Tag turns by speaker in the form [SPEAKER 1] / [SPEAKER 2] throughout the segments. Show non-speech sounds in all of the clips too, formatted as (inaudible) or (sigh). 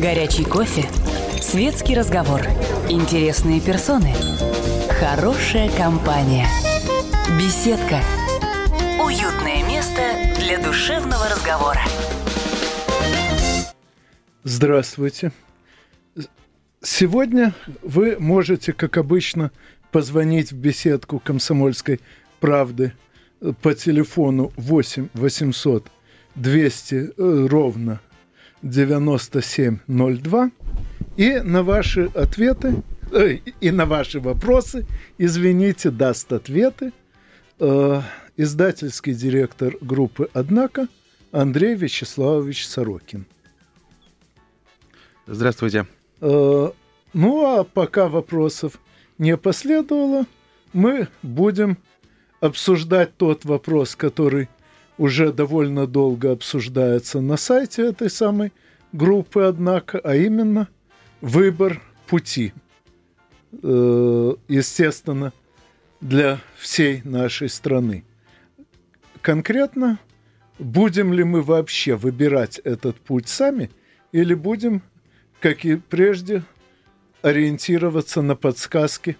[SPEAKER 1] Горячий кофе. Светский разговор. Интересные персоны. Хорошая компания. Беседка. Уютное место для душевного разговора.
[SPEAKER 2] Здравствуйте. Сегодня вы можете, как обычно, позвонить в беседку «Комсомольской правды» по телефону 8 800 200 ровно 9702 и на ваши ответы э, и на ваши вопросы, извините, даст ответы э, издательский директор группы «Однако» Андрей Вячеславович Сорокин.
[SPEAKER 3] Здравствуйте.
[SPEAKER 2] Э, ну а пока вопросов не последовало, мы будем обсуждать тот вопрос, который уже довольно долго обсуждается на сайте этой самой группы, однако, а именно выбор пути. Э, естественно, для всей нашей страны. Конкретно, будем ли мы вообще выбирать этот путь сами, или будем, как и прежде, ориентироваться на подсказки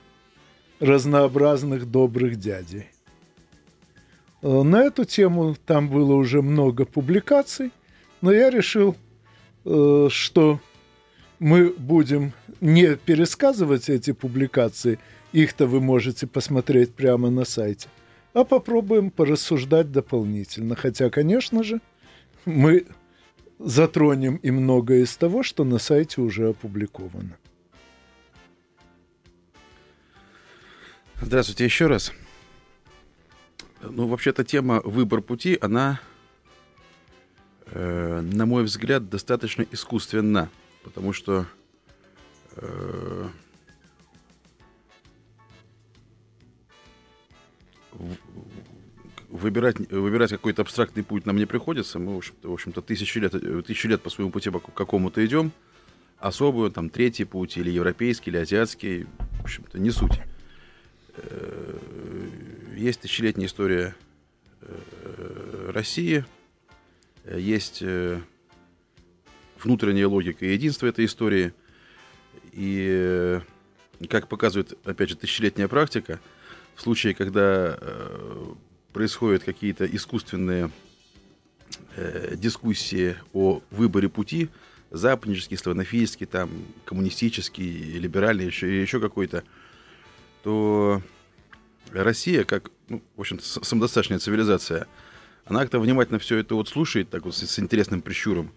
[SPEAKER 2] разнообразных добрых дядей. Э, на эту тему там было уже много публикаций, но я решил, э, что мы будем не пересказывать эти публикации, их-то вы можете посмотреть прямо на сайте, а попробуем порассуждать дополнительно. Хотя, конечно же, мы затронем и многое из того, что на сайте уже опубликовано.
[SPEAKER 3] Здравствуйте еще раз. Ну, вообще-то тема «Выбор пути», она, э, на мой взгляд, достаточно искусственна, потому что э, выбирать, выбирать какой-то абстрактный путь нам не приходится. Мы, в общем-то, в общем-то тысячи, лет, тысячи лет по своему пути по какому-то идем. Особый, там, третий путь, или европейский, или азиатский, в общем-то, не суть. Э, есть тысячелетняя история э, России, есть э, внутренняя логика и единство этой истории. И, как показывает, опять же, тысячелетняя практика, в случае, когда происходят какие-то искусственные дискуссии о выборе пути, западнический, славянофильский, там, коммунистический, либеральный, еще, еще какой-то, то Россия, как, ну, в общем-то, самодостаточная цивилизация, она как-то внимательно все это вот слушает, так вот с, с интересным прищуром,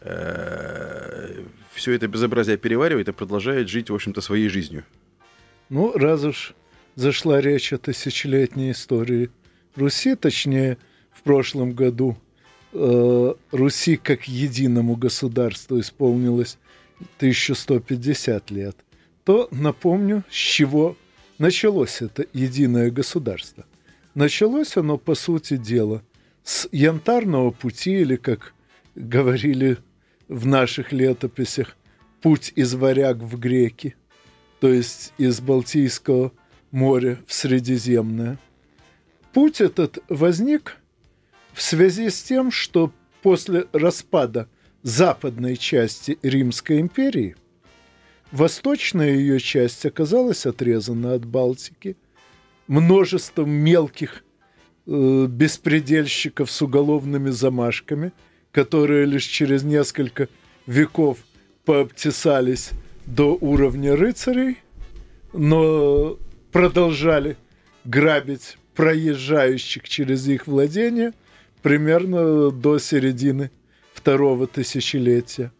[SPEAKER 3] э, все это безобразие переваривает и продолжает жить, в общем-то, своей жизнью.
[SPEAKER 2] Ну, раз уж зашла речь о тысячелетней истории Руси, точнее, в прошлом году э, Руси как единому государству исполнилось 1150 лет, то напомню, с чего началось это единое государство. Началось оно, по сути дела, с янтарного пути, или, как говорили в наших летописях, путь из варяг в греки, то есть из Балтийского моря в Средиземное. Путь этот возник в связи с тем, что после распада западной части Римской империи – Восточная ее часть оказалась отрезана от Балтики множеством мелких э, беспредельщиков с уголовными замашками, которые лишь через несколько веков пообтесались до уровня рыцарей, но продолжали грабить проезжающих через их владения примерно до середины второго тысячелетия.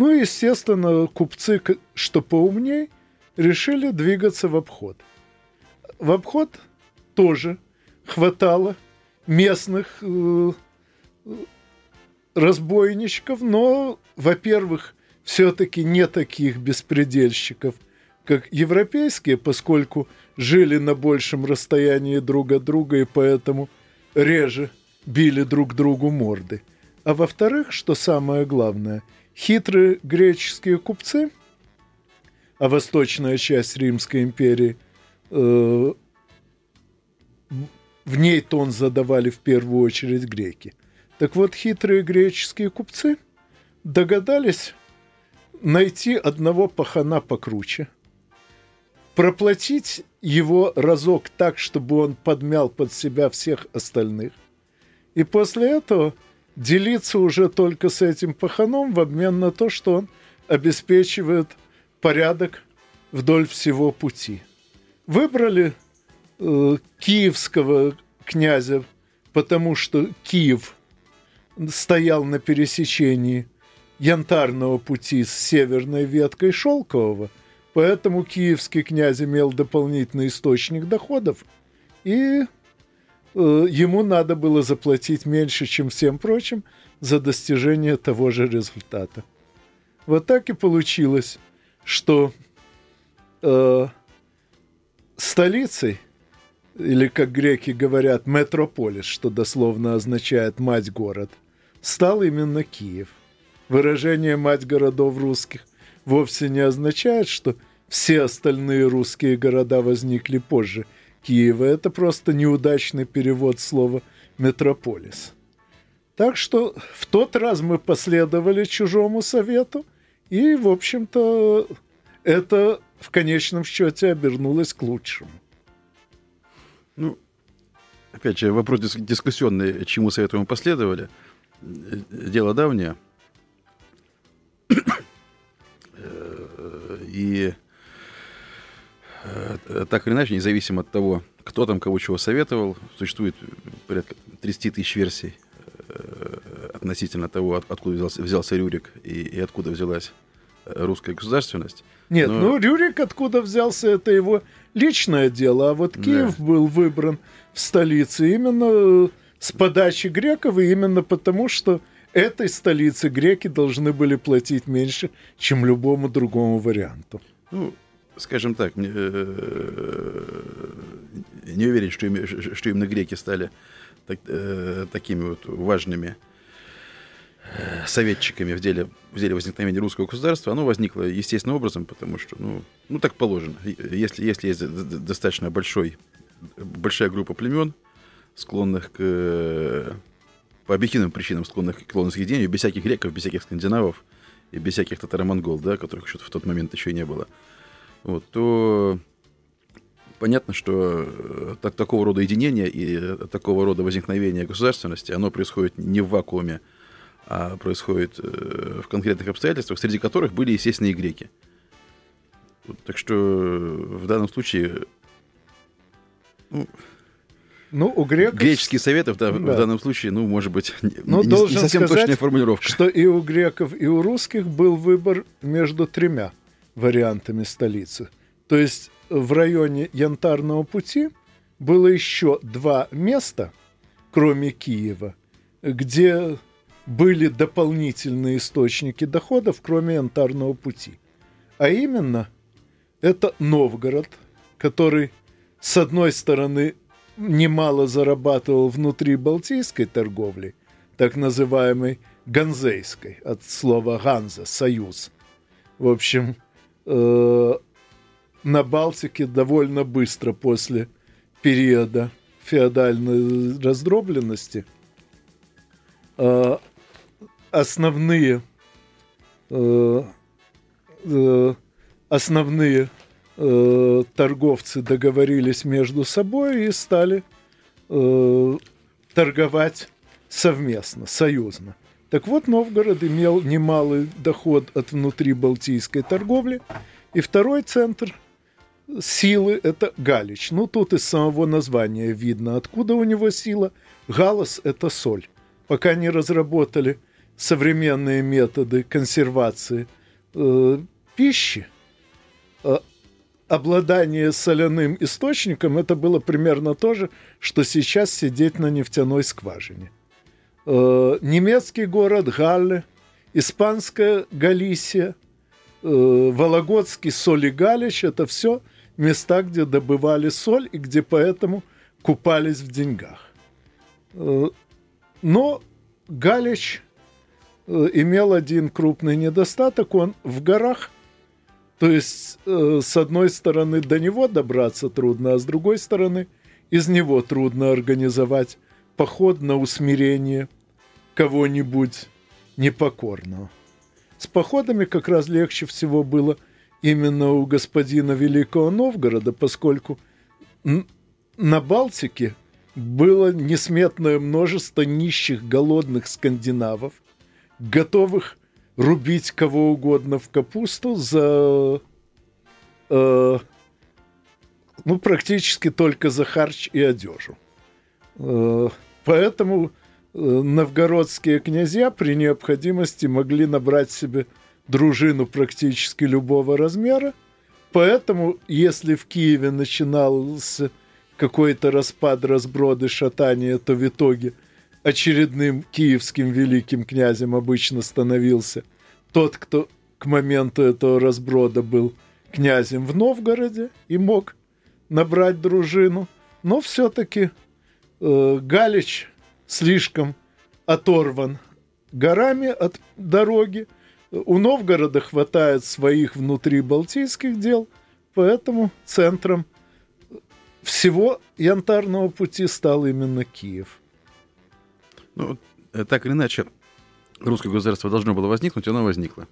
[SPEAKER 2] Ну и, естественно, купцы, что поумнее, решили двигаться в обход. В обход тоже хватало местных э, разбойничков, но, во-первых, все-таки не таких беспредельщиков, как европейские, поскольку жили на большем расстоянии друг от друга и поэтому реже били друг другу морды. А во-вторых, что самое главное – хитрые греческие купцы, а восточная часть Римской империи, э, в ней тон задавали в первую очередь греки. Так вот, хитрые греческие купцы догадались найти одного пахана покруче, проплатить его разок так, чтобы он подмял под себя всех остальных, и после этого делиться уже только с этим паханом в обмен на то, что он обеспечивает порядок вдоль всего пути. Выбрали э, киевского князя, потому что Киев стоял на пересечении янтарного пути с северной веткой Шелкового, поэтому киевский князь имел дополнительный источник доходов, и ему надо было заплатить меньше, чем всем прочим, за достижение того же результата. Вот так и получилось, что э, столицей, или, как греки говорят, метрополис, что дословно означает «мать-город», стал именно Киев. Выражение «мать городов русских» вовсе не означает, что все остальные русские города возникли позже Киева. Это просто неудачный перевод слова «метрополис». Так что в тот раз мы последовали чужому совету, и, в общем-то, это в конечном счете обернулось к лучшему.
[SPEAKER 3] Ну, опять же, вопрос дискуссионный, чему совету мы последовали. Дело давнее. (coughs) И э, так или иначе, независимо от того, кто там кого чего советовал, существует порядка 30 тысяч версий э, относительно того, откуда взялся, взялся Рюрик и, и откуда взялась э, русская государственность.
[SPEAKER 2] Нет, Но... ну Рюрик откуда взялся, это его личное дело, а вот Киев да. был выбран в столице именно с подачи греков, и именно потому, что этой столице греки должны были платить меньше, чем любому другому варианту.
[SPEAKER 3] Ну, скажем так, не, э, не уверен, что, им, что именно греки стали так, э, такими вот важными э, советчиками в деле, в деле возникновения русского государства, оно возникло естественным образом, потому что, ну, ну так положено. Если, если есть достаточно большой, большая группа племен, склонных к по объективным причинам склонных к лондонскому без всяких греков, без всяких скандинавов и без всяких татаро-монгол, да, которых еще в тот момент еще не было, вот, то понятно, что э, так, такого рода единение и э, такого рода возникновение государственности, оно происходит не в вакууме, а происходит э, в конкретных обстоятельствах, среди которых были, естественно, и греки. Вот, так что в данном случае
[SPEAKER 2] ну, ну, у греков...
[SPEAKER 3] Греческие советы да, да. в данном случае, ну, может быть, ну, (laughs) не, не совсем сказать, точная формулировка.
[SPEAKER 2] что и у греков, и у русских был выбор между тремя вариантами столицы. То есть в районе Янтарного пути было еще два места, кроме Киева, где были дополнительные источники доходов, кроме Янтарного пути. А именно, это Новгород, который, с одной стороны, немало зарабатывал внутри балтийской торговли, так называемой ганзейской, от слова «ганза» – «союз». В общем, э, на Балтике довольно быстро после периода феодальной раздробленности э, основные э, э, основные э, торговцы договорились между собой и стали э, торговать совместно, союзно. Так вот, Новгород имел немалый доход от внутри балтийской торговли. И второй центр силы – это Галич. Ну, тут из самого названия видно, откуда у него сила. Галас – это соль. Пока не разработали современные методы консервации э, пищи, э, обладание соляным источником это было примерно то же, что сейчас сидеть на нефтяной скважине. Э, немецкий город Галле, испанская Галисия, э, Вологодский соль Галич – это все места, где добывали соль и где поэтому купались в деньгах. Э, но Галич имел один крупный недостаток. Он в горах – то есть, с одной стороны, до него добраться трудно, а с другой стороны, из него трудно организовать поход на усмирение кого-нибудь непокорного. с походами как раз легче всего было именно у господина Великого Новгорода, поскольку на Балтике было несметное множество нищих, голодных скандинавов, готовых рубить кого угодно в капусту за э, ну, практически только за харч и одежу. Э, поэтому э, новгородские князья при необходимости могли набрать себе дружину практически любого размера. Поэтому, если в Киеве начинался какой-то распад, разброды, шатания, то в итоге очередным киевским великим князем обычно становился тот, кто к моменту этого разброда был князем в Новгороде и мог набрать дружину. Но все-таки э, Галич слишком оторван горами от дороги. У Новгорода хватает своих внутри балтийских дел, поэтому центром всего янтарного пути стал именно Киев.
[SPEAKER 3] Ну, так или иначе, русское государство должно было возникнуть, оно возникло.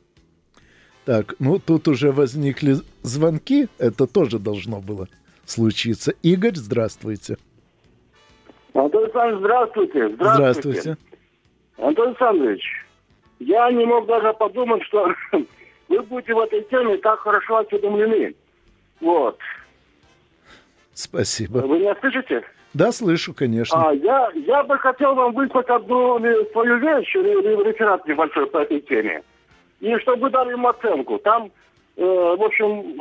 [SPEAKER 2] Так, ну тут уже возникли звонки, это тоже должно было случиться. Игорь, здравствуйте.
[SPEAKER 4] Антон Александрович, здравствуйте. Здравствуйте. Здравствуйте. Антон Александрович, я не мог даже подумать, что (laughs) вы будете в этой теме так хорошо осведомлены. Вот.
[SPEAKER 2] Спасибо.
[SPEAKER 4] Вы меня слышите?
[SPEAKER 2] Да, слышу, конечно.
[SPEAKER 4] А, я, я бы хотел вам выслать одну свою вещь, реферат небольшой по этой теме. И чтобы вы дали им оценку. Там, э, в общем...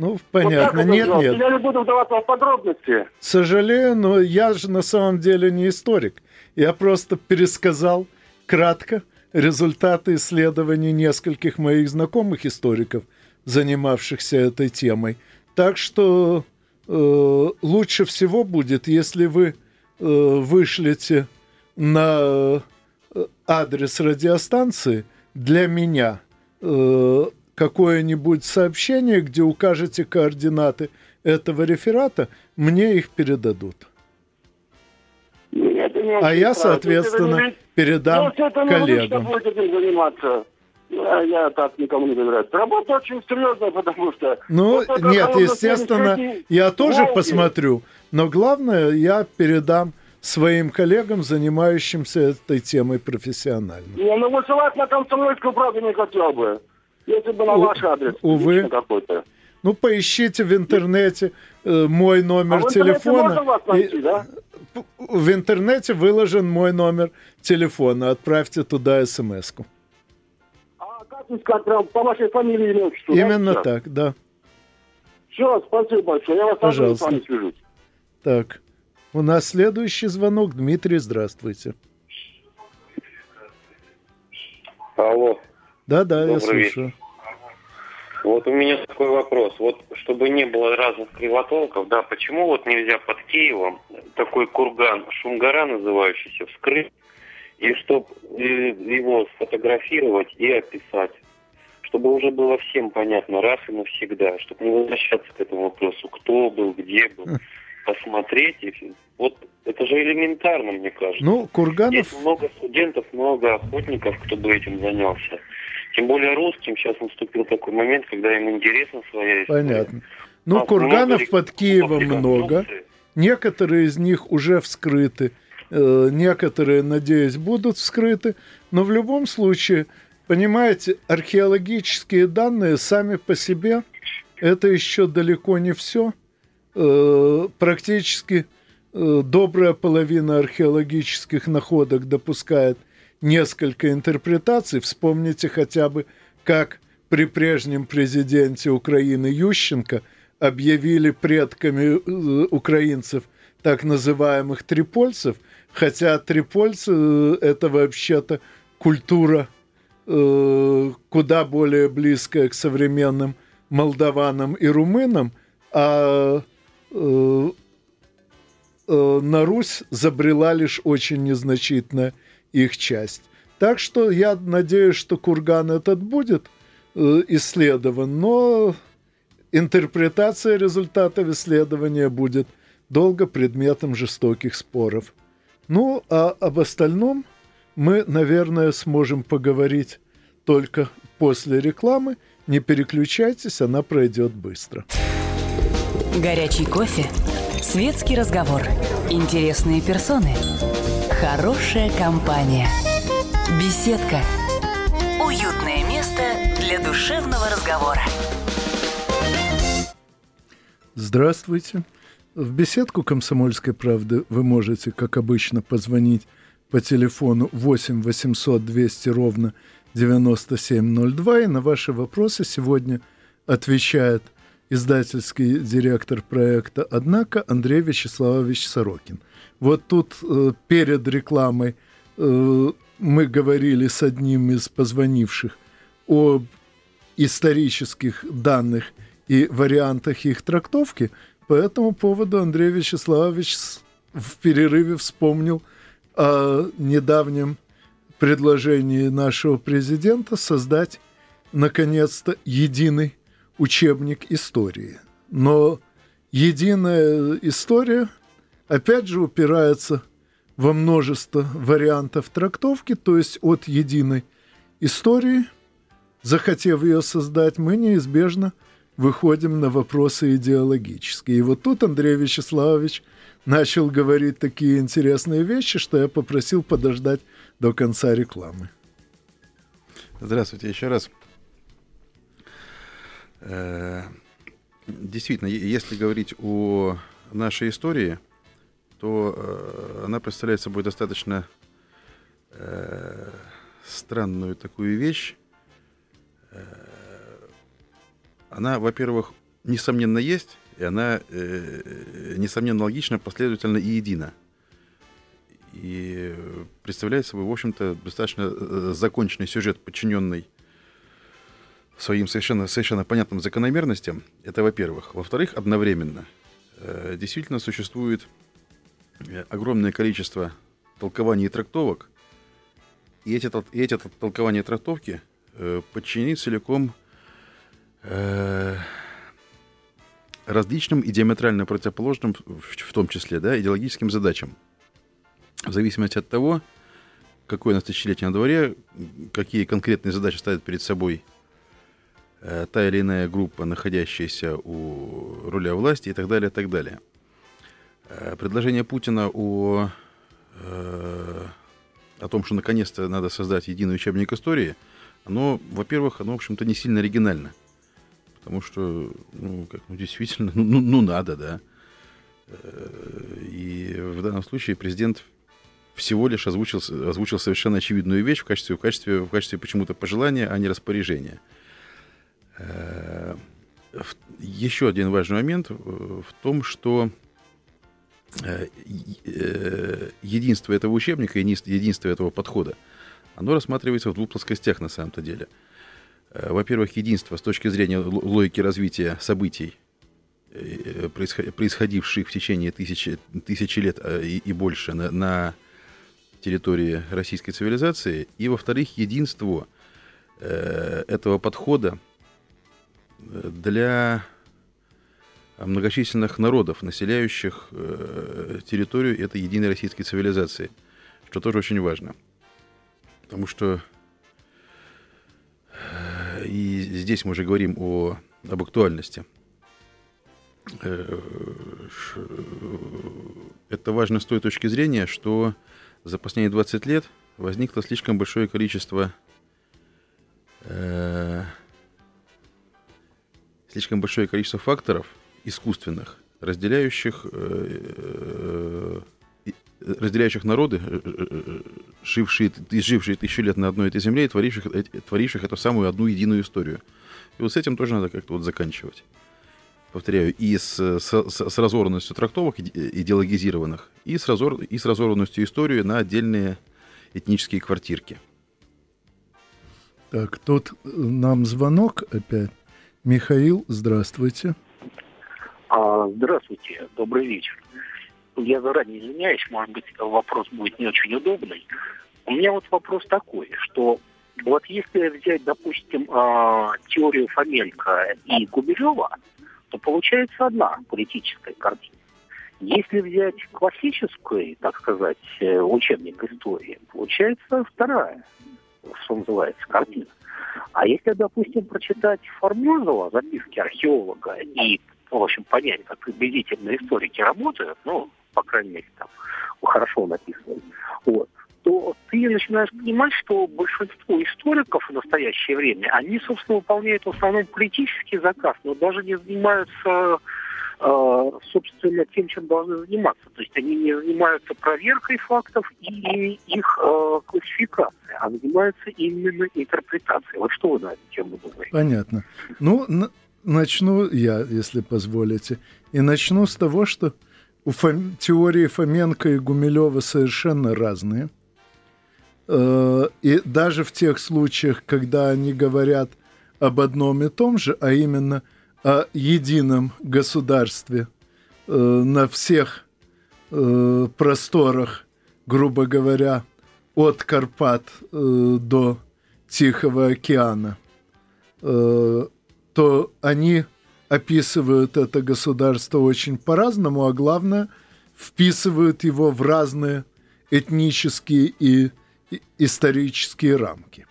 [SPEAKER 2] Ну, понятно. Вот нет, нет.
[SPEAKER 4] Я не буду вдаваться в подробности.
[SPEAKER 2] Сожалею, но я же на самом деле не историк. Я просто пересказал кратко результаты исследований нескольких моих знакомых историков, занимавшихся этой темой. Так что Э, лучше всего будет, если вы э, вышлете на э, адрес радиостанции для меня какое-нибудь сообщение, где укажете координаты этого реферата, мне их передадут. а я, соответственно, передам ну, коллегам.
[SPEAKER 4] заниматься. Я, я так никому не доверяю. Работа очень серьезная, потому что...
[SPEAKER 2] Ну, вот нет, естественно, я тоже волки. посмотрю. Но главное, я передам своим коллегам, занимающимся этой темой профессионально.
[SPEAKER 4] Не, ну высылать на комсомольскую правду не хотел бы. Если бы на У, ваш адрес.
[SPEAKER 2] Увы.
[SPEAKER 4] Какой-то.
[SPEAKER 2] Ну, поищите в интернете э, мой номер а телефона. вас найти, и, да? В интернете выложен мой номер телефона. Отправьте туда смс-ку
[SPEAKER 4] искать прям по вашей фамилии и отчеству.
[SPEAKER 2] Именно да, так, да.
[SPEAKER 4] Все, спасибо большое. Я вас
[SPEAKER 2] Пожалуйста.
[SPEAKER 4] с вами свяжусь.
[SPEAKER 2] Так, у нас следующий звонок. Дмитрий, здравствуйте.
[SPEAKER 5] Алло.
[SPEAKER 2] Да-да, я слушаю. Вечер.
[SPEAKER 5] Вот у меня такой вопрос. Вот чтобы не было разных кривотолков, да, почему вот нельзя под Киевом такой курган, Шунгара называющийся, вскрыть и чтобы его сфотографировать и описать, чтобы уже было всем понятно раз и навсегда, чтобы не возвращаться к этому вопросу, кто был, где был, посмотреть. И, вот это же элементарно, мне кажется.
[SPEAKER 2] Ну, Курганов...
[SPEAKER 5] Есть много студентов, много охотников, кто бы этим занялся. Тем более русским сейчас наступил такой момент, когда им интересна своя история.
[SPEAKER 2] Понятно. Ну, Курганов под Киевом много. Некоторые из них уже вскрыты. Э, некоторые, надеюсь, будут вскрыты, но в любом случае, понимаете, археологические данные сами по себе это еще далеко не все. Э, практически э, добрая половина археологических находок допускает несколько интерпретаций. Вспомните хотя бы, как при прежнем президенте Украины Ющенко объявили предками украинцев так называемых трипольцев – Хотя трипольцы э, – это вообще-то культура э, куда более близкая к современным молдаванам и румынам, а э, э, на Русь забрела лишь очень незначительная их часть. Так что я надеюсь, что курган этот будет э, исследован, но интерпретация результатов исследования будет долго предметом жестоких споров. Ну, а об остальном мы, наверное, сможем поговорить только после рекламы. Не переключайтесь, она пройдет быстро.
[SPEAKER 1] Горячий кофе, светский разговор, интересные персоны, хорошая компания, беседка, уютное место для душевного разговора.
[SPEAKER 2] Здравствуйте. В беседку «Комсомольской правды» вы можете, как обычно, позвонить по телефону 8 800 200 ровно 9702. И на ваши вопросы сегодня отвечает издательский директор проекта «Однако» Андрей Вячеславович Сорокин. Вот тут э, перед рекламой э, мы говорили с одним из позвонивших о исторических данных и вариантах их трактовки. По этому поводу Андрей Вячеславович в перерыве вспомнил о недавнем предложении нашего президента создать, наконец-то, единый учебник истории. Но единая история, опять же, упирается во множество вариантов трактовки, то есть от единой истории, захотев ее создать, мы неизбежно выходим на вопросы идеологические. И вот тут Андрей Вячеславович начал говорить такие интересные вещи, что я попросил подождать до конца рекламы.
[SPEAKER 3] Здравствуйте еще раз. Э, действительно, если говорить о нашей истории, то э, она представляет собой достаточно э, странную такую вещь. Она, во-первых, несомненно есть, и она, несомненно, логична, последовательно и едина и представляет собой, в общем-то, достаточно законченный сюжет, подчиненный своим совершенно, совершенно понятным закономерностям. Это во-первых. Во-вторых, одновременно э, действительно существует э, огромное количество толкований и трактовок, и эти, и эти толкования и трактовки подчинены целиком различным и диаметрально противоположным, в том числе, да, идеологическим задачам – в зависимости от того, какое у нас тысячелетие на дворе, какие конкретные задачи ставит перед собой э, та или иная группа, находящаяся у руля власти и так далее, и так далее. Э, предложение Путина о, э, о том, что наконец-то надо создать единый учебник истории, оно, во-первых, оно, в общем-то, не сильно оригинально. Потому что, ну, как, ну, действительно, (laughs) ну, ну, ну надо, да. Э, и в данном случае президент всего лишь озвучил, озвучил совершенно очевидную вещь в качестве, в качестве, в качестве почему-то пожелания, а не распоряжения. Э, еще один важный момент в том, что э, э, единство этого учебника и единство этого подхода, оно рассматривается в двух плоскостях на самом-то деле. Во-первых, единство с точки зрения логики развития событий, происходивших в течение тысячи, тысячи лет и, больше на, на территории российской цивилизации, и, во-вторых, единство э, этого подхода э, для многочисленных народов, населяющих э, территорию этой единой российской цивилизации, что тоже очень важно. Потому что э, и здесь мы уже говорим о, об актуальности. Э, это важно с той точки зрения, что за последние 20 лет возникло слишком большое количество слишком большое количество факторов искусственных, разделяющих э, э, разделяющих народы, э, э, жившие, жившие тысячу лет на одной этой земле и творивших, творивших эту самую одну единую историю. И вот с этим тоже надо как-то вот заканчивать повторяю, и с, с, с разорванностью трактовок идеологизированных, и с, разор, и с разорванностью истории на отдельные этнические квартирки.
[SPEAKER 2] Так, тут нам звонок опять. Михаил, здравствуйте.
[SPEAKER 6] А, здравствуйте, добрый вечер. Я заранее извиняюсь, может быть, вопрос будет не очень удобный. У меня вот вопрос такой, что вот если взять, допустим, а, теорию Фоменко и Губерева, то получается одна политическая картина. Если взять классический, так сказать, э, учебник истории, получается вторая. что называется, картина. А если, допустим, прочитать Формозова, записки археолога, и, в общем, понять, как приблизительно историки работают, ну, по крайней мере, там, хорошо написано, вот, то ты начинаешь понимать, что большинство историков в настоящее время, они, собственно, выполняют в основном политический заказ, но даже не занимаются собственно, тем, чем должны заниматься. То есть они не занимаются проверкой фактов и их э, классификацией, а занимаются именно интерпретацией. Вот что вы на эту тему думаете?
[SPEAKER 2] Понятно. Ну, начну я, если позволите. И начну с того, что у фом... теории Фоменко и Гумилева совершенно разные – Э, и даже в тех случаях, когда они говорят об одном и том же, а именно о едином государстве э, на всех э, просторах, грубо говоря, от Карпат до Тихого океана, то они описывают это государство очень по-разному, а главное, вписывают его в разные этнические и исторические рамки.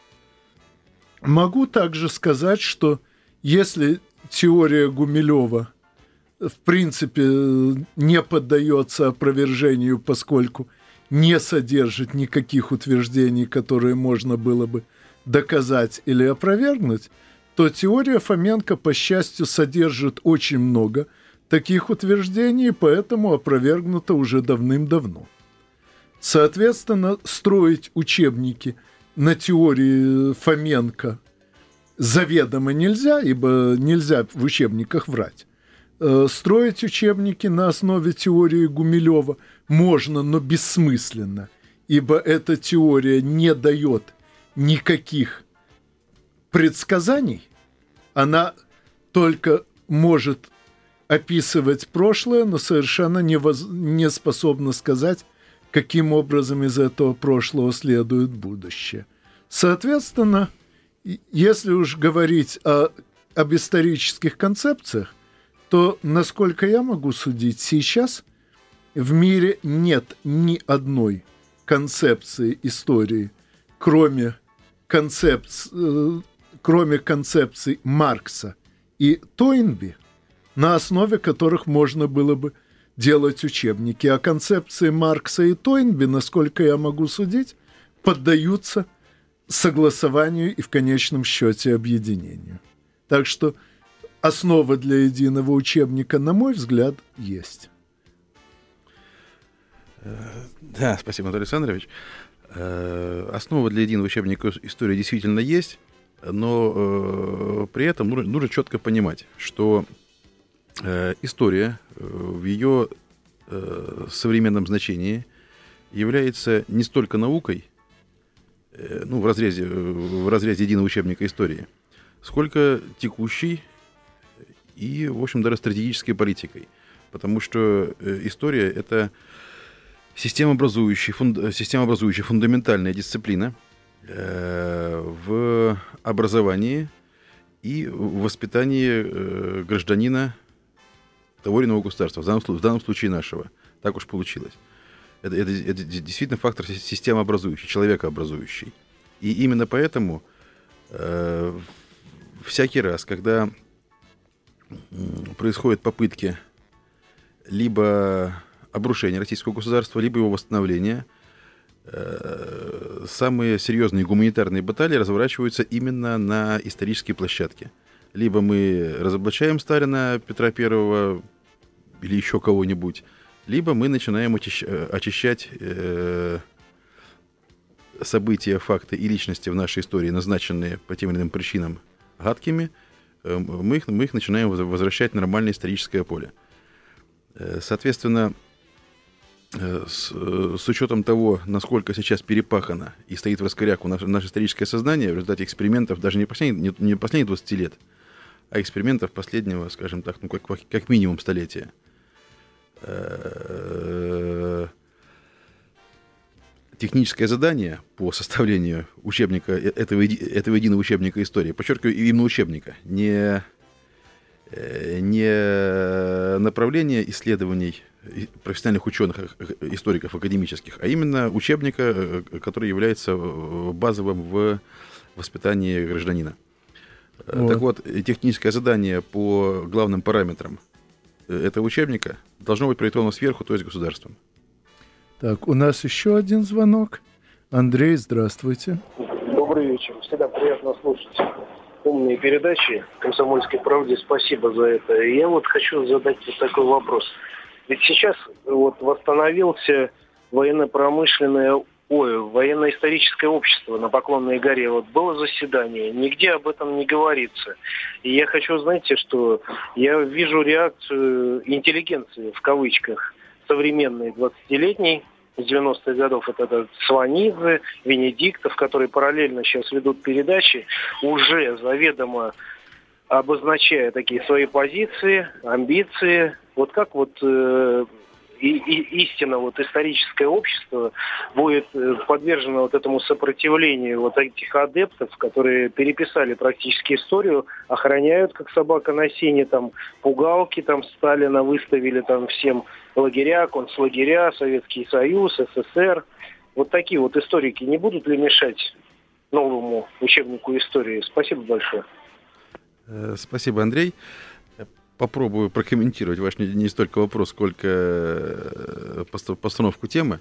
[SPEAKER 2] Могу также сказать, что если теория Гумилева в принципе не поддается опровержению, поскольку не содержит никаких утверждений, которые можно было бы доказать или опровергнуть, то теория Фоменко, по счастью, содержит очень много таких утверждений, поэтому опровергнута уже давным-давно. Соответственно, строить учебники на теории Фоменко заведомо нельзя, ибо нельзя в учебниках врать. Э, строить учебники на основе теории Гумилева можно, но бессмысленно, ибо эта теория не дает никаких предсказаний, она только может описывать прошлое, но совершенно не, не способна сказать, каким образом из этого прошлого следует будущее. Соответственно, если уж говорить о, об исторических концепциях, то, насколько я могу судить, сейчас в мире нет ни одной концепции истории, кроме, концепций, э, кроме концепций Маркса и Тойнби, на основе которых можно было бы делать учебники, а концепции Маркса и Тойнби, насколько я могу судить, поддаются согласованию и в конечном счете объединению. Так что основа для единого учебника, на мой взгляд, есть.
[SPEAKER 3] Э, да, спасибо, Анатолий Александрович. Э, основа для единого учебника истории действительно есть, но э, при этом нужно четко понимать, что история в ее современном значении является не столько наукой, ну, в разрезе, в разрезе единого учебника истории, сколько текущей и, в общем, даже стратегической политикой. Потому что история — это системообразующая, фунд, системообразующая фундаментальная дисциплина в образовании и в воспитании гражданина того или иного государства, в данном, в данном случае нашего. Так уж получилось. Это, это, это действительно фактор системообразующий, человекообразующий. И именно поэтому э, всякий раз, когда происходят попытки либо обрушения российского государства, либо его восстановления, э, самые серьезные гуманитарные баталии разворачиваются именно на исторические площадки – либо мы разоблачаем Сталина, Петра Первого или еще кого-нибудь, либо мы начинаем э, очищать э, события, факты и личности в нашей истории, назначенные по тем или иным причинам гадкими, э, мы, их, мы их начинаем возвращать в нормальное историческое поле. Соответственно, с, с учетом того, насколько сейчас перепахано и стоит в раскоряку наше, наше историческое сознание в результате экспериментов даже не последних, не, не последних 20 лет, а экспериментов последнего, скажем так, ну, как, как минимум столетия. Э, техническое задание по составлению учебника, э, этого, этого единого учебника истории, подчеркиваю, именно учебника, не, э, не направление исследований профессиональных ученых, историков академических, а именно учебника, который является базовым в воспитании гражданина. Вот. Так вот, техническое задание по главным параметрам этого учебника должно быть проектовано сверху, то есть государством.
[SPEAKER 2] Так, у нас еще один звонок. Андрей, здравствуйте.
[SPEAKER 7] Добрый вечер. Всегда приятно слушать умные передачи «Комсомольской правде». Спасибо за это. И я вот хочу задать вот такой вопрос. Ведь сейчас вот восстановился военно-промышленное ой, военно-историческое общество на Поклонной горе. Вот было заседание, нигде об этом не говорится. И я хочу, знаете, что я вижу реакцию интеллигенции, в кавычках, современной 20-летней, из 90-х годов, это, это Сванидзе, Венедиктов, которые параллельно сейчас ведут передачи, уже заведомо обозначая такие свои позиции, амбиции. Вот как вот э, и, и истинно вот историческое общество будет э, подвержено вот этому сопротивлению вот этих адептов, которые переписали практически историю, охраняют как собака на сене, там пугалки там Сталина выставили там всем лагеря, концлагеря, Советский Союз, СССР. Вот такие вот историки не будут ли мешать новому учебнику истории? Спасибо большое.
[SPEAKER 3] Э, спасибо, Андрей попробую прокомментировать ваш не, не столько вопрос, сколько э, постановку темы.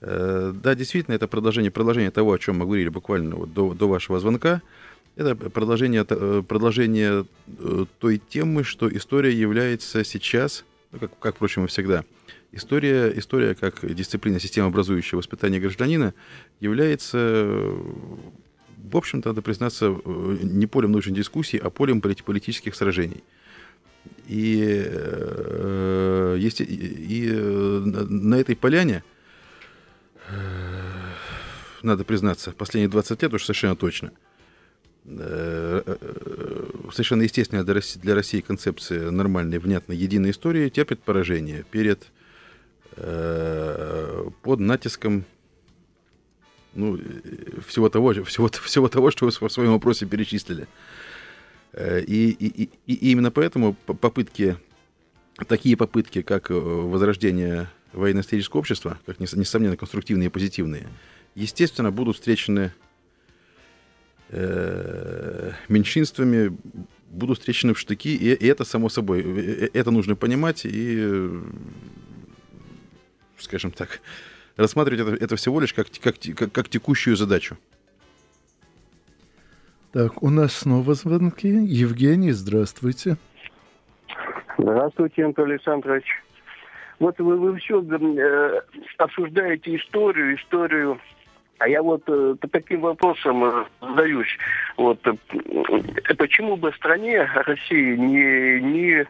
[SPEAKER 3] Э, да, действительно, это продолжение, продолжение того, о чем мы говорили буквально вот до, до вашего звонка. Это продолжение, э, продолжение той темы, что история является сейчас, ну, как, как, впрочем, и всегда, история, история как дисциплина системообразующего воспитания гражданина является, в общем-то, надо признаться, не полем научной дискуссии, а полем политических сражений – и, э, есть, и, и э, на этой поляне, э, надо признаться, последние 20 лет уж совершенно точно, совершенно естественная для России концепция нормальной, внятной, единой истории терпит поражение перед под натиском ну, всего того, всего, всего того, что вы в своем вопросе перечислили. Э, и, и, и именно поэтому попытки, такие попытки, как э, возрождение военно-исторического общества, как несомненно конструктивные и позитивные, естественно, будут встречены э, меньшинствами, будут встречены в штыки, и, и это само собой, это нужно понимать и, скажем так, рассматривать это, это всего лишь как, как, как, как текущую задачу.
[SPEAKER 2] Так, у нас снова звонки. Евгений, здравствуйте.
[SPEAKER 8] Здравствуйте, Анатолий Александрович. Вот вы, вы все э, обсуждаете историю, историю, а я вот э, по таким вопросам э, задаюсь. Вот, э, почему бы стране России не, не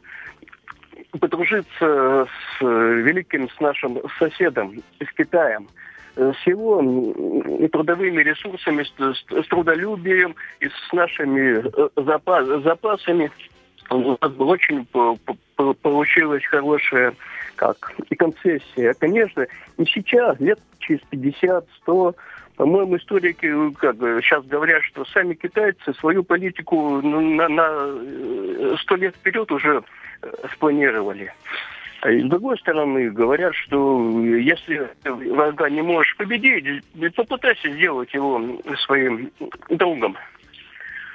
[SPEAKER 8] подружиться с э, великим, с нашим соседом, с Китаем? С его трудовыми ресурсами, с, с трудолюбием и с нашими э, запас, запасами. У нас очень получилась хорошая как и концессия. Конечно, не сейчас, лет через 50-100, по-моему, историки э, как бы, сейчас говорят, что сами китайцы свою политику на, на э, сто лет вперед уже спланировали. А с другой стороны, говорят, что если врага не можешь победить, попытайся сделать его своим другом.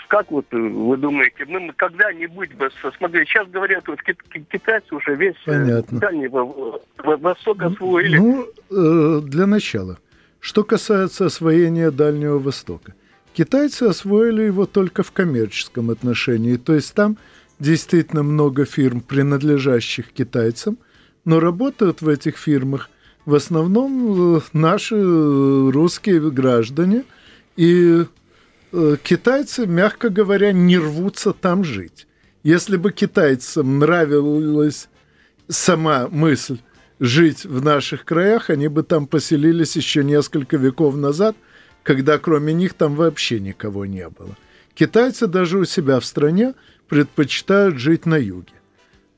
[SPEAKER 8] Как вот вы думаете, мы когда-нибудь бы, смотри, сейчас говорят, вот китайцы уже весь э, Понятно. Дальний Восток освоили.
[SPEAKER 2] Ну, э, для начала. Что касается освоения Дальнего Востока. Китайцы освоили его только в коммерческом отношении, то есть там действительно много фирм, принадлежащих китайцам, но работают в этих фирмах в основном э, наши э, русские граждане, и э, китайцы, мягко говоря, не рвутся там жить. Если бы китайцам нравилась сама мысль жить в наших краях, они бы там поселились еще несколько веков назад, когда кроме них там вообще никого не было. Китайцы даже у себя в стране предпочитают жить на юге.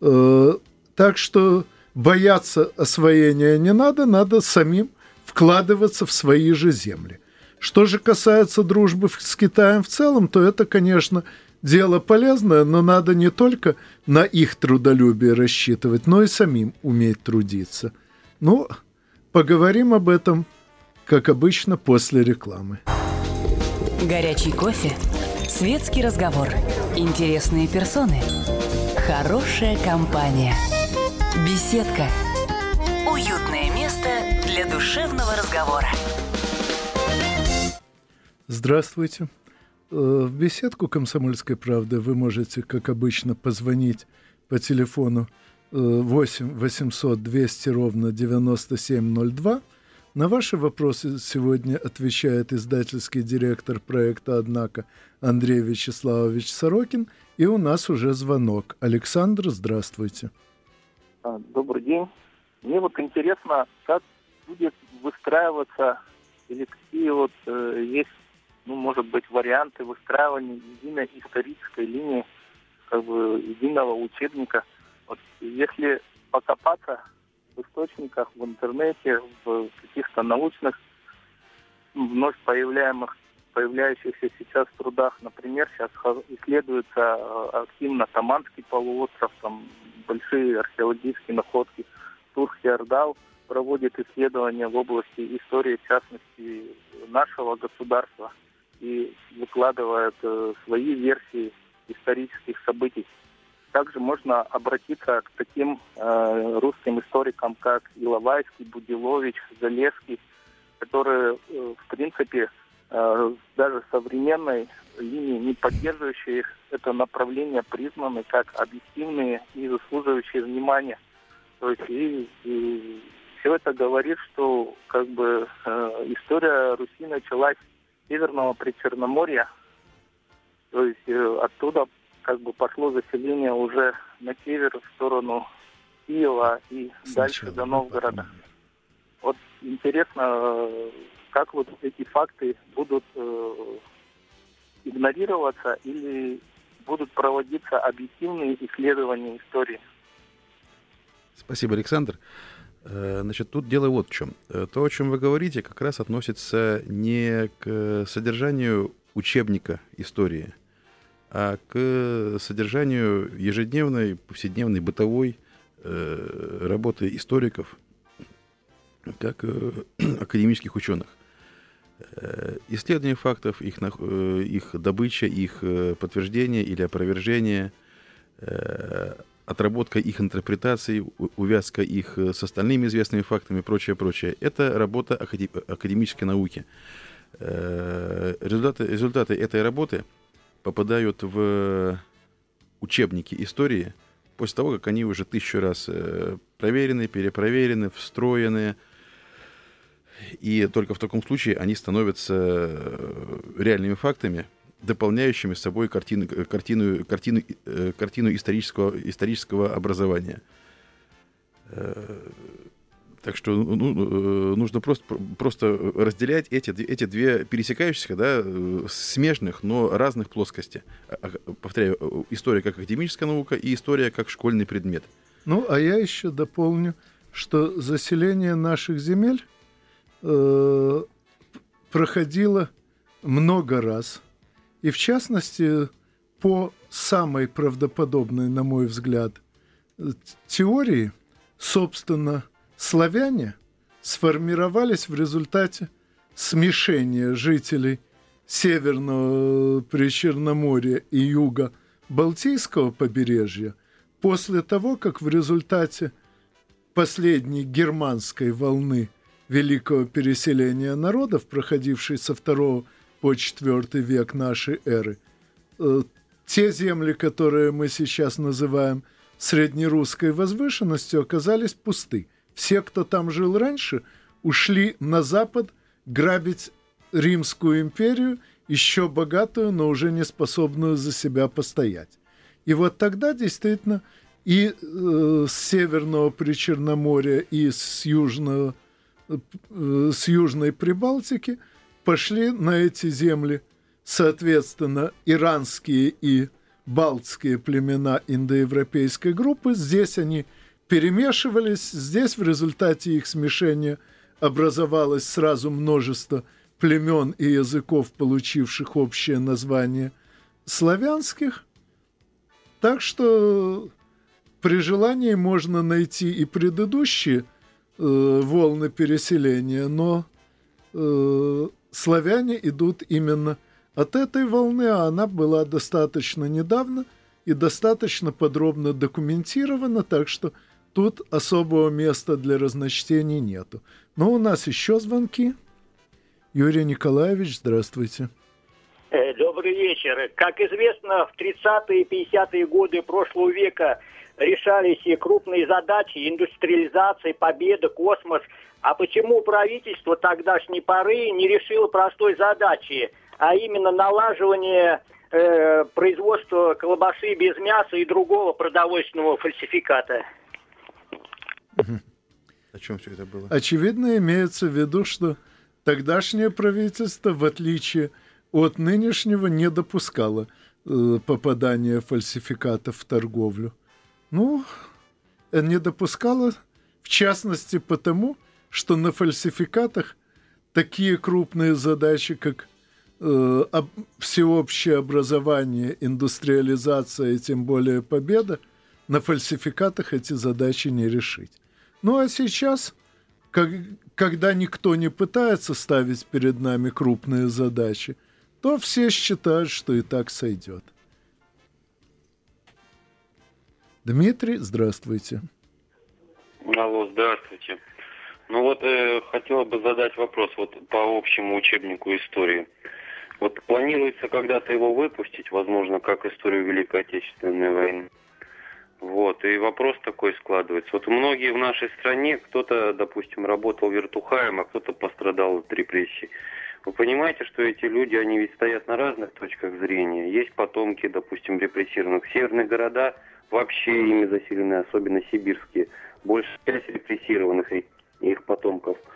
[SPEAKER 2] Э, так что бояться освоения не надо, надо самим вкладываться в свои же земли. Что же касается дружбы с Китаем в целом, то это, конечно, дело полезное, но надо не только на их трудолюбие рассчитывать, но и самим уметь трудиться. Ну, поговорим об этом, как обычно, после рекламы.
[SPEAKER 1] Горячий кофе, светский разговор, интересные персоны, хорошая компания, беседка, уютное место для душевного разговора.
[SPEAKER 2] Здравствуйте. Э, в беседку «Комсомольской правды» вы можете, как обычно, позвонить по телефону 8 800 200 ровно 9702. На ваши вопросы сегодня отвечает издательский директор проекта «Однако» Андрей Вячеславович Сорокин. И у нас уже звонок. Александр, здравствуйте.
[SPEAKER 9] А, добрый день. Мне вот интересно, как будет выстраиваться или какие вот э, есть ну, может быть, варианты выстраивания единой исторической линии, как бы единого учебника. Вот если покопаться в источниках, в интернете, в каких-то научных вновь появляемых появляющихся сейчас трудах, например, сейчас исследуется э, активно Таманский полуостров, там большие археологические находки. Турский Ордал проводит исследования в области истории, в частности, нашего государства и выкладывают э, свои версии исторических событий. Также можно обратиться к таким э, русским историкам, как Иловайский, Будилович, Залевский, которые, э, в принципе, э, даже современной линии, не поддерживающие это направление признаны как объективные и заслуживающие внимания. То есть и, и все это говорит, что как бы э, история Руси началась Северного Причерноморья. То есть э, оттуда как бы пошло заселение уже на север в сторону Киева и Сначала дальше до Новгорода. Вот интересно, как вот эти факты будут э, игнорироваться или будут проводиться объективные исследования истории.
[SPEAKER 3] Спасибо, Александр. Э, значит, тут дело вот в чем. Э, то, о чем вы говорите, как раз относится не к содержанию учебника истории, а к содержанию ежедневной, повседневной, бытовой э, работы историков, как (clears throat) академических ученых. Исследование фактов, их, их добыча, их подтверждение или опровержение отработка их интерпретаций, увязка их э, с остальными известными фактами и прочее, прочее. Это работа академической науки. Э, результаты, результаты этой работы попадают в учебники истории после того, как они уже тысячу раз э, проверены, перепроверены, встроены. И только в таком случае они становятся реальными фактами, дополняющими собой картину, картину, картину, э, картину исторического, исторического образования. Э, так что ну, ну э, нужно просто, просто разделять эти, эти две пересекающиеся, да, смежных, но разных плоскости. А, повторяю, история как академическая наука и история как школьный предмет.
[SPEAKER 2] Ну, а я еще дополню, что заселение наших земель э, проходило много раз – и в частности, по самой правдоподобной, на мой взгляд, теории, собственно, славяне сформировались в результате смешения жителей Северного Причерноморья и юга Балтийского побережья после того, как в результате последней германской волны великого переселения народов, проходившей со второго по IV век нашей эры. Э, те земли, которые мы сейчас называем среднерусской возвышенностью, оказались пусты. Все, кто там жил раньше, ушли на запад грабить Римскую империю, еще богатую, но уже не способную за себя постоять. И вот тогда действительно и э, с Северного Причерноморья, и с, южного, э, с Южной Прибалтики – пошли на эти земли, соответственно, иранские и балтские племена индоевропейской группы. Здесь они перемешивались, здесь в результате их смешения образовалось сразу множество племен и языков, получивших общее название славянских. Так что при желании можно найти и предыдущие э, волны переселения, но э, славяне идут именно от этой волны, а она была достаточно недавно и достаточно подробно документирована, так что тут особого места для разночтений нету. Но у нас еще звонки. Юрий Николаевич, здравствуйте.
[SPEAKER 10] Э, добрый вечер. Как известно, в 30-е и 50-е годы прошлого века решались и крупные задачи, индустриализация, победа, космос. А почему правительство тогдашней поры не решило простой задачи – а именно налаживание э, производства колбасы без мяса и другого продовольственного фальсификата.
[SPEAKER 3] О чем все это было?
[SPEAKER 2] Очевидно, имеется в виду, что тогдашнее правительство, в отличие от нынешнего, не допускало э, попадания фальсификатов в торговлю. Ну, э, не допускало, в частности, потому, что на фальсификатах такие крупные задачи, как э, всеобщее образование, индустриализация и тем более победа, на фальсификатах эти задачи не решить. Ну а сейчас, как, когда никто не пытается ставить перед нами крупные задачи, то все считают, что и так сойдет. Дмитрий, здравствуйте.
[SPEAKER 5] Алло, здравствуйте. Ну вот э, хотела бы задать вопрос вот по общему учебнику истории. Вот планируется когда-то его выпустить, возможно, как историю Великой Отечественной войны. Вот, и вопрос такой складывается. Вот многие в нашей стране, кто-то, допустим, работал вертухаем, а кто-то пострадал от репрессий. Вы понимаете, что эти люди, они ведь стоят на разных точках зрения. Есть потомки, допустим, репрессированных. Северные города вообще ими заселены, особенно сибирские. Большая часть репрессированных и их потомков –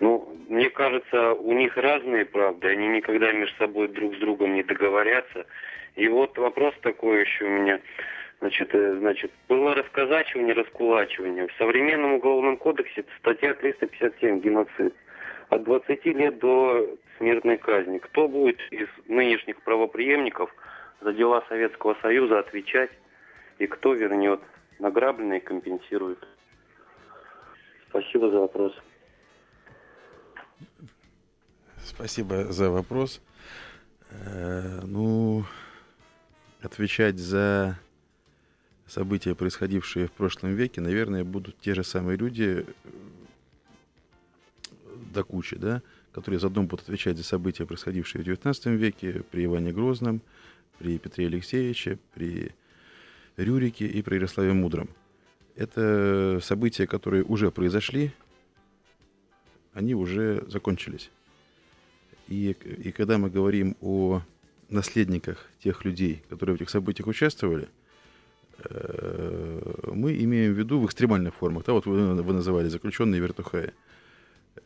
[SPEAKER 5] ну, мне кажется, у них разные правды, они никогда между собой друг с другом не договорятся. И вот вопрос такой еще у меня. Значит, э, значит, было расказачивание, раскулачивание. В современном уголовном кодексе статья 357 геноцид. От 20 лет до смертной казни. Кто будет из нынешних правоприемников за дела Советского Союза отвечать? И кто вернет награбленное и компенсирует? Спасибо за вопрос.
[SPEAKER 3] Спасибо за вопрос. Э, ну, отвечать за события, происходившие в прошлом веке, наверное, будут те же самые люди э, до кучи, да, которые заодно будут отвечать за события, происходившие в XIX веке, при Иване Грозном, при Петре Алексеевиче, при Рюрике и при Ярославе Мудром. Это события, которые уже произошли, они уже закончились. И, и когда мы говорим о наследниках тех людей, которые в этих событиях участвовали, мы имеем в виду в экстремальных формах, да, вот вы, вы называли заключенные вертухаи.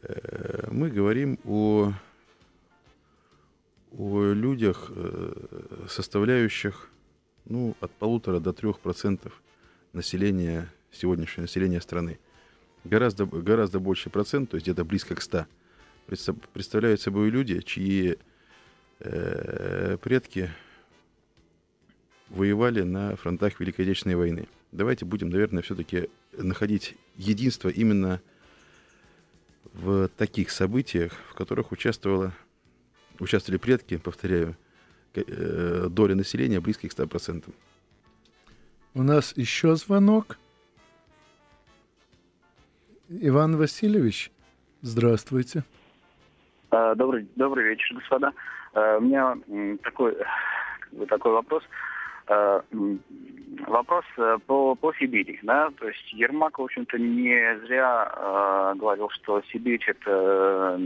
[SPEAKER 3] Э, мы говорим о, о людях, э, составляющих ну, от полутора до трех процентов населения, сегодняшнего населения страны. Гораздо, гораздо больше процент, то есть где-то близко к 100 представляют собой люди, чьи э, предки воевали на фронтах Великой Отечественной войны. Давайте будем, наверное, все-таки находить единство именно в таких событиях, в которых участвовало, участвовали предки, повторяю, э, доля населения близких к 100%.
[SPEAKER 2] У нас еще звонок. Иван Васильевич, здравствуйте.
[SPEAKER 11] Э, добрый, добрый вечер, господа. Э, у меня такой, такой вопрос. Э, вопрос по, по Сибири. Да? То есть Ермак, в общем-то, не зря говорил, что Сибирь это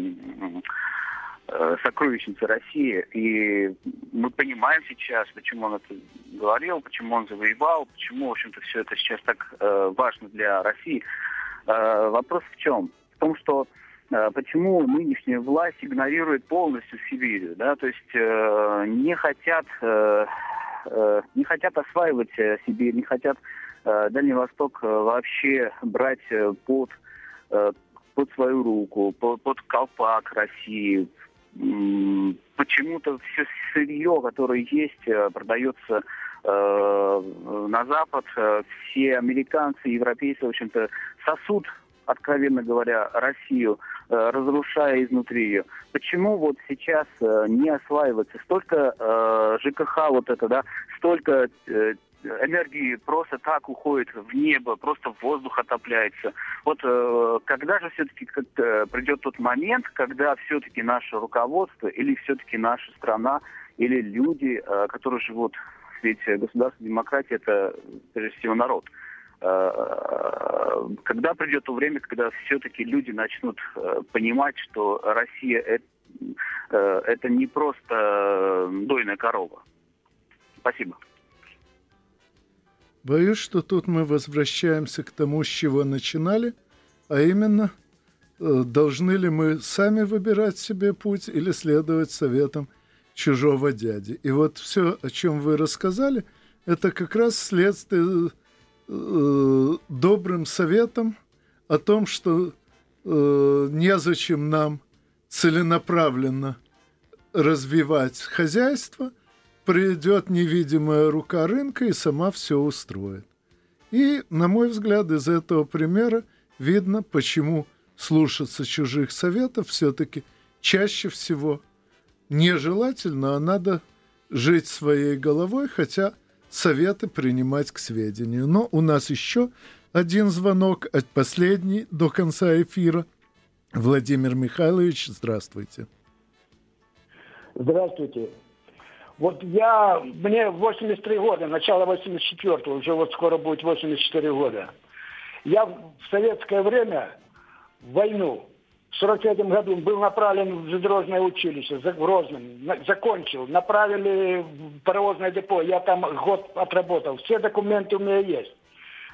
[SPEAKER 11] сокровищница России. И мы понимаем сейчас, почему он это говорил, почему он завоевал, почему, в общем-то, все это сейчас так важно для России. Вопрос в чем? В том, что Э, почему нынешняя власть игнорирует полностью Сибирь, да, то есть э, не хотят э, э, не хотят осваивать э, Сибирь, не хотят э, Дальний Восток э, вообще брать под под свою руку, под, под колпак России. Почему-то все сырье, которое есть, продается на Запад. Все американцы, европейцы, в общем-то, сосуд откровенно говоря, Россию, разрушая изнутри ее. Почему вот сейчас э, не осваивается столько э, ЖКХ вот это, да, столько энергии просто так уходит в небо, просто воздух отопляется. Вот э, когда же все-таки э, придет тот момент, когда все-таки наше руководство или все-таки наша страна или люди, э, которые живут, ведь государство демократии это прежде всего народ, Э, когда придет то время, когда все-таки люди начнут э, понимать, что Россия это, э, это не просто дойная корова. Спасибо.
[SPEAKER 2] Боюсь, что тут мы возвращаемся к тому, с чего начинали, а именно, должны ли мы сами выбирать себе путь или следовать советам чужого дяди. И вот все, о чем вы рассказали, это как раз следствие э, добрым советом о том, что э, незачем нам целенаправленно развивать хозяйство, придет невидимая рука рынка и сама все устроит. И, на мой взгляд, из этого примера видно, почему слушаться чужих советов все-таки чаще всего нежелательно, а надо жить своей головой, хотя советы принимать к сведению. Но у нас еще один звонок, от последний до конца эфира. Владимир Михайлович, здравствуйте.
[SPEAKER 12] Здравствуйте. Вот я, мне 83 года, начало 84-го, уже вот скоро будет 84 года. Я в советское время в войну в 1943 году был направлен в железнодорожное училище в Грозном, закончил, направили в паровозное депо, я там год отработал, все документы у меня есть.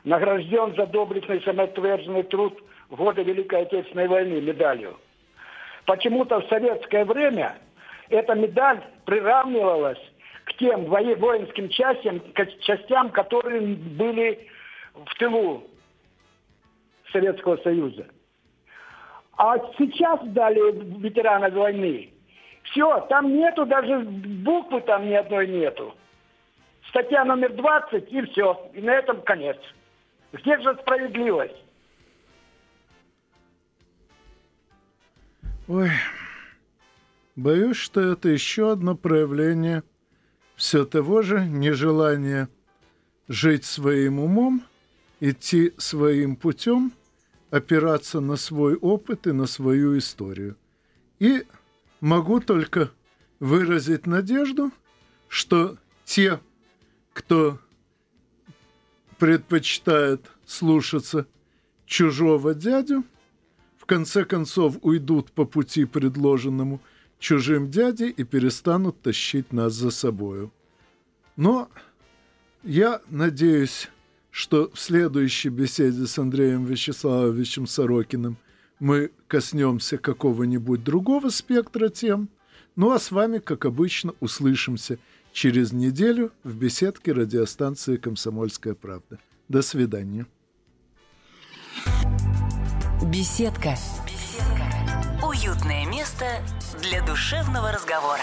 [SPEAKER 12] Награжден за доблестный самоотверженный труд в годы Великой Отечественной войны медалью. Почему-то в советское время эта медаль приравнивалась к тем воинским частям, частям, которые были в тылу Советского Союза. А сейчас дали ветерана войны. Все, там нету даже буквы там ни одной нету. Статья номер 20 и все. И на этом конец. Где же справедливость?
[SPEAKER 2] Ой, боюсь, что это еще одно проявление все того же нежелания жить своим умом, идти своим путем – опираться на свой опыт и на свою историю. И могу только выразить надежду, что те, кто предпочитает слушаться чужого дядю, в конце концов уйдут по пути, предложенному чужим дядей, и перестанут тащить нас за собою. Но я надеюсь, что в следующей беседе с Андреем Вячеславовичем Сорокиным мы коснемся какого-нибудь другого спектра тем. Ну а с вами, как обычно, услышимся через неделю в беседке радиостанции «Комсомольская правда». До свидания.
[SPEAKER 1] Беседка. Беседка. Уютное место для душевного разговора.